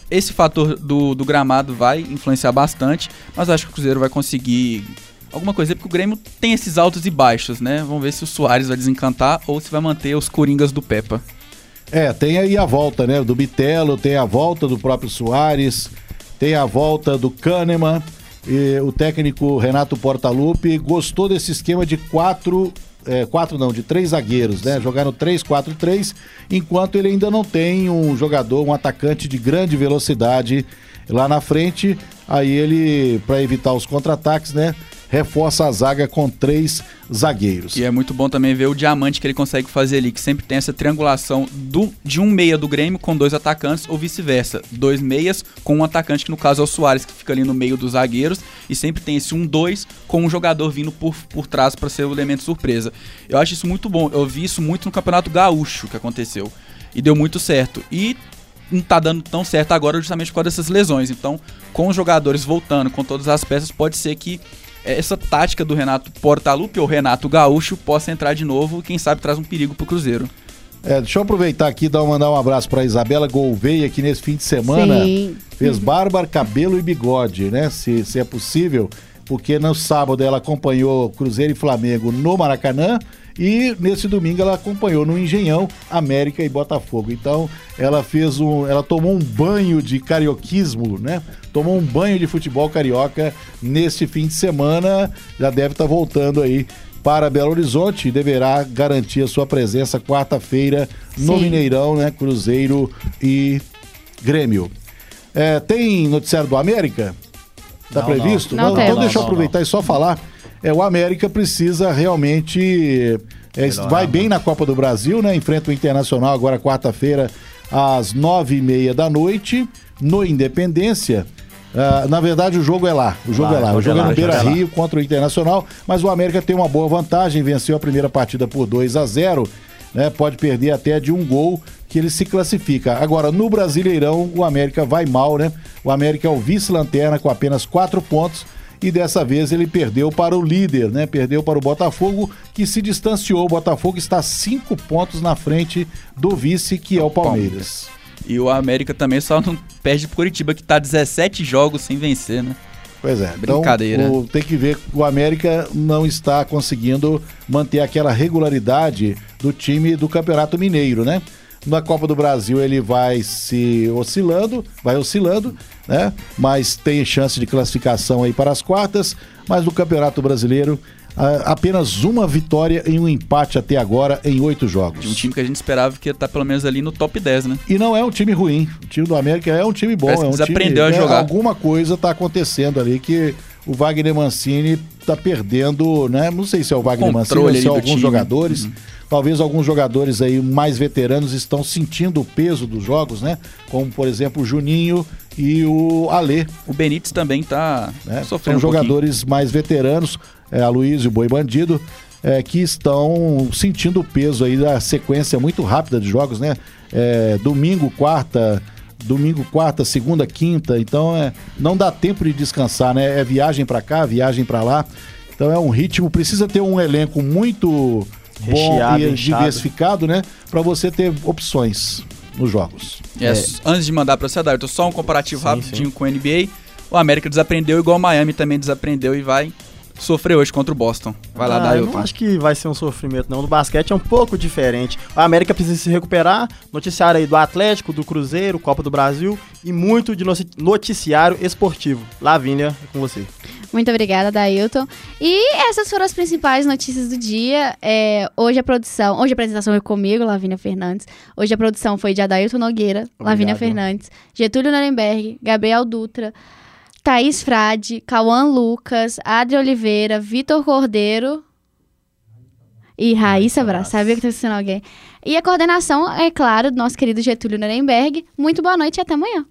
esse fator do, do gramado vai influenciar bastante, mas acho que o Cruzeiro vai conseguir alguma coisa, porque o Grêmio tem esses altos e baixos, né? Vamos ver se o Soares vai desencantar ou se vai manter os coringas do Peppa. É, tem aí a volta, né? Do Bitelo, tem a volta do próprio Soares, tem a volta do Kahneman. E o técnico Renato Portaluppi gostou desse esquema de quatro é, quatro não, de três zagueiros, né? Jogar no 3-4-3, enquanto ele ainda não tem um jogador, um atacante de grande velocidade lá na frente. Aí ele, para evitar os contra-ataques, né? Reforça a zaga com três zagueiros. E é muito bom também ver o diamante que ele consegue fazer ali, que sempre tem essa triangulação do, de um meia do Grêmio com dois atacantes ou vice-versa. Dois meias com um atacante, que no caso é o Soares, que fica ali no meio dos zagueiros, e sempre tem esse um dois com um jogador vindo por, por trás para ser o elemento surpresa. Eu acho isso muito bom. Eu vi isso muito no Campeonato Gaúcho que aconteceu. E deu muito certo. E não tá dando tão certo agora justamente por causa dessas lesões. Então, com os jogadores voltando, com todas as peças, pode ser que essa tática do Renato Portaluppi ou Renato Gaúcho possa entrar de novo e quem sabe traz um perigo pro Cruzeiro. É, deixa eu aproveitar aqui e mandar um abraço para Isabela Gouveia, que nesse fim de semana Sim. fez barba, cabelo e bigode, né? Se, se é possível, porque no sábado ela acompanhou Cruzeiro e Flamengo no Maracanã e nesse domingo ela acompanhou no Engenhão América e Botafogo. Então ela fez um, ela tomou um banho de carioquismo, né? Tomou um banho de futebol carioca neste fim de semana. Já deve estar tá voltando aí para Belo Horizonte e deverá garantir a sua presença quarta-feira no Sim. Mineirão, né? Cruzeiro e Grêmio. É, tem noticiário do América? Tá não, previsto? Não, não, então deixa eu aproveitar e só falar é, o América precisa realmente. É, vai bem na Copa do Brasil, né? Enfrenta o Internacional agora quarta-feira, às nove e meia da noite, no Independência. Uh, na verdade, o jogo é lá. O jogo lá, é lá. O jogo é, lá, no Beira Rio contra o Internacional. Mas o América tem uma boa vantagem, venceu a primeira partida por 2 a 0 né? Pode perder até de um gol que ele se classifica. Agora, no Brasileirão, o América vai mal, né? O América é o vice-lanterna com apenas quatro pontos e dessa vez ele perdeu para o líder, né? Perdeu para o Botafogo, que se distanciou. O Botafogo está cinco pontos na frente do vice, que é o Palmeiras. E o América também só não perde pro Curitiba, que tá 17 jogos sem vencer, né? Pois é, Brincadeira. Então, o- tem que ver que o América não está conseguindo manter aquela regularidade do time do Campeonato Mineiro, né? Na Copa do Brasil ele vai se oscilando, vai oscilando, né? Mas tem chance de classificação aí para as quartas, mas no Campeonato Brasileiro apenas uma vitória e um empate até agora em oito jogos. De um time que a gente esperava que ia estar pelo menos ali no top 10, né? E não é um time ruim. O time do América é um time bom. Parece é um time, desaprendeu a né, jogar. Alguma coisa está acontecendo ali que o Wagner Mancini está perdendo, né? Não sei se é o Wagner Mancini ou controle se é alguns time. jogadores. Talvez alguns jogadores aí mais veteranos estão sentindo o peso dos jogos, né? Como, por exemplo, o Juninho e o Alê. O Benítez também tá né? São sofrendo um pouquinho. jogadores mais veteranos, é, Aloysio e Boi Bandido, é, que estão sentindo o peso aí da sequência muito rápida de jogos, né? É, domingo, quarta, domingo, quarta, segunda, quinta, então é, não dá tempo de descansar, né? É viagem pra cá, viagem pra lá. Então é um ritmo, precisa ter um elenco muito bom Recheado, e inchado. diversificado, né? Pra você ter opções nos jogos. É, Antes de mandar pra você, Darton, só um comparativo Sim, rapidinho com o NBA. O América desaprendeu, igual o Miami também desaprendeu e vai sofrer hoje contra o Boston. Vai lá, Ah, eu Dailton. não acho que vai ser um sofrimento, não. No basquete é um pouco diferente. A América precisa se recuperar. Noticiário aí do Atlético, do Cruzeiro, Copa do Brasil e muito de noticiário esportivo. Lavínia, é com você. Muito obrigada, Dailton. E essas foram as principais notícias do dia. É, hoje a produção, hoje a apresentação foi comigo, Lavínia Fernandes. Hoje a produção foi de Adailton Nogueira, Lavínia Fernandes, Getúlio Nuremberg, Gabriel Dutra, Thaís Frade, Cauã Lucas, Adri Oliveira, Vitor Cordeiro e Raíssa Braz. Sabia que estava sendo alguém. E a coordenação, é claro, do nosso querido Getúlio Nuremberg. Muito boa noite e até amanhã.